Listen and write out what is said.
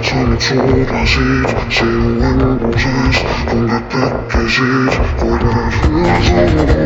Sono trasig, zeeuwen roses Con de pekkeziet, I'm vuur Zo'n roses, maar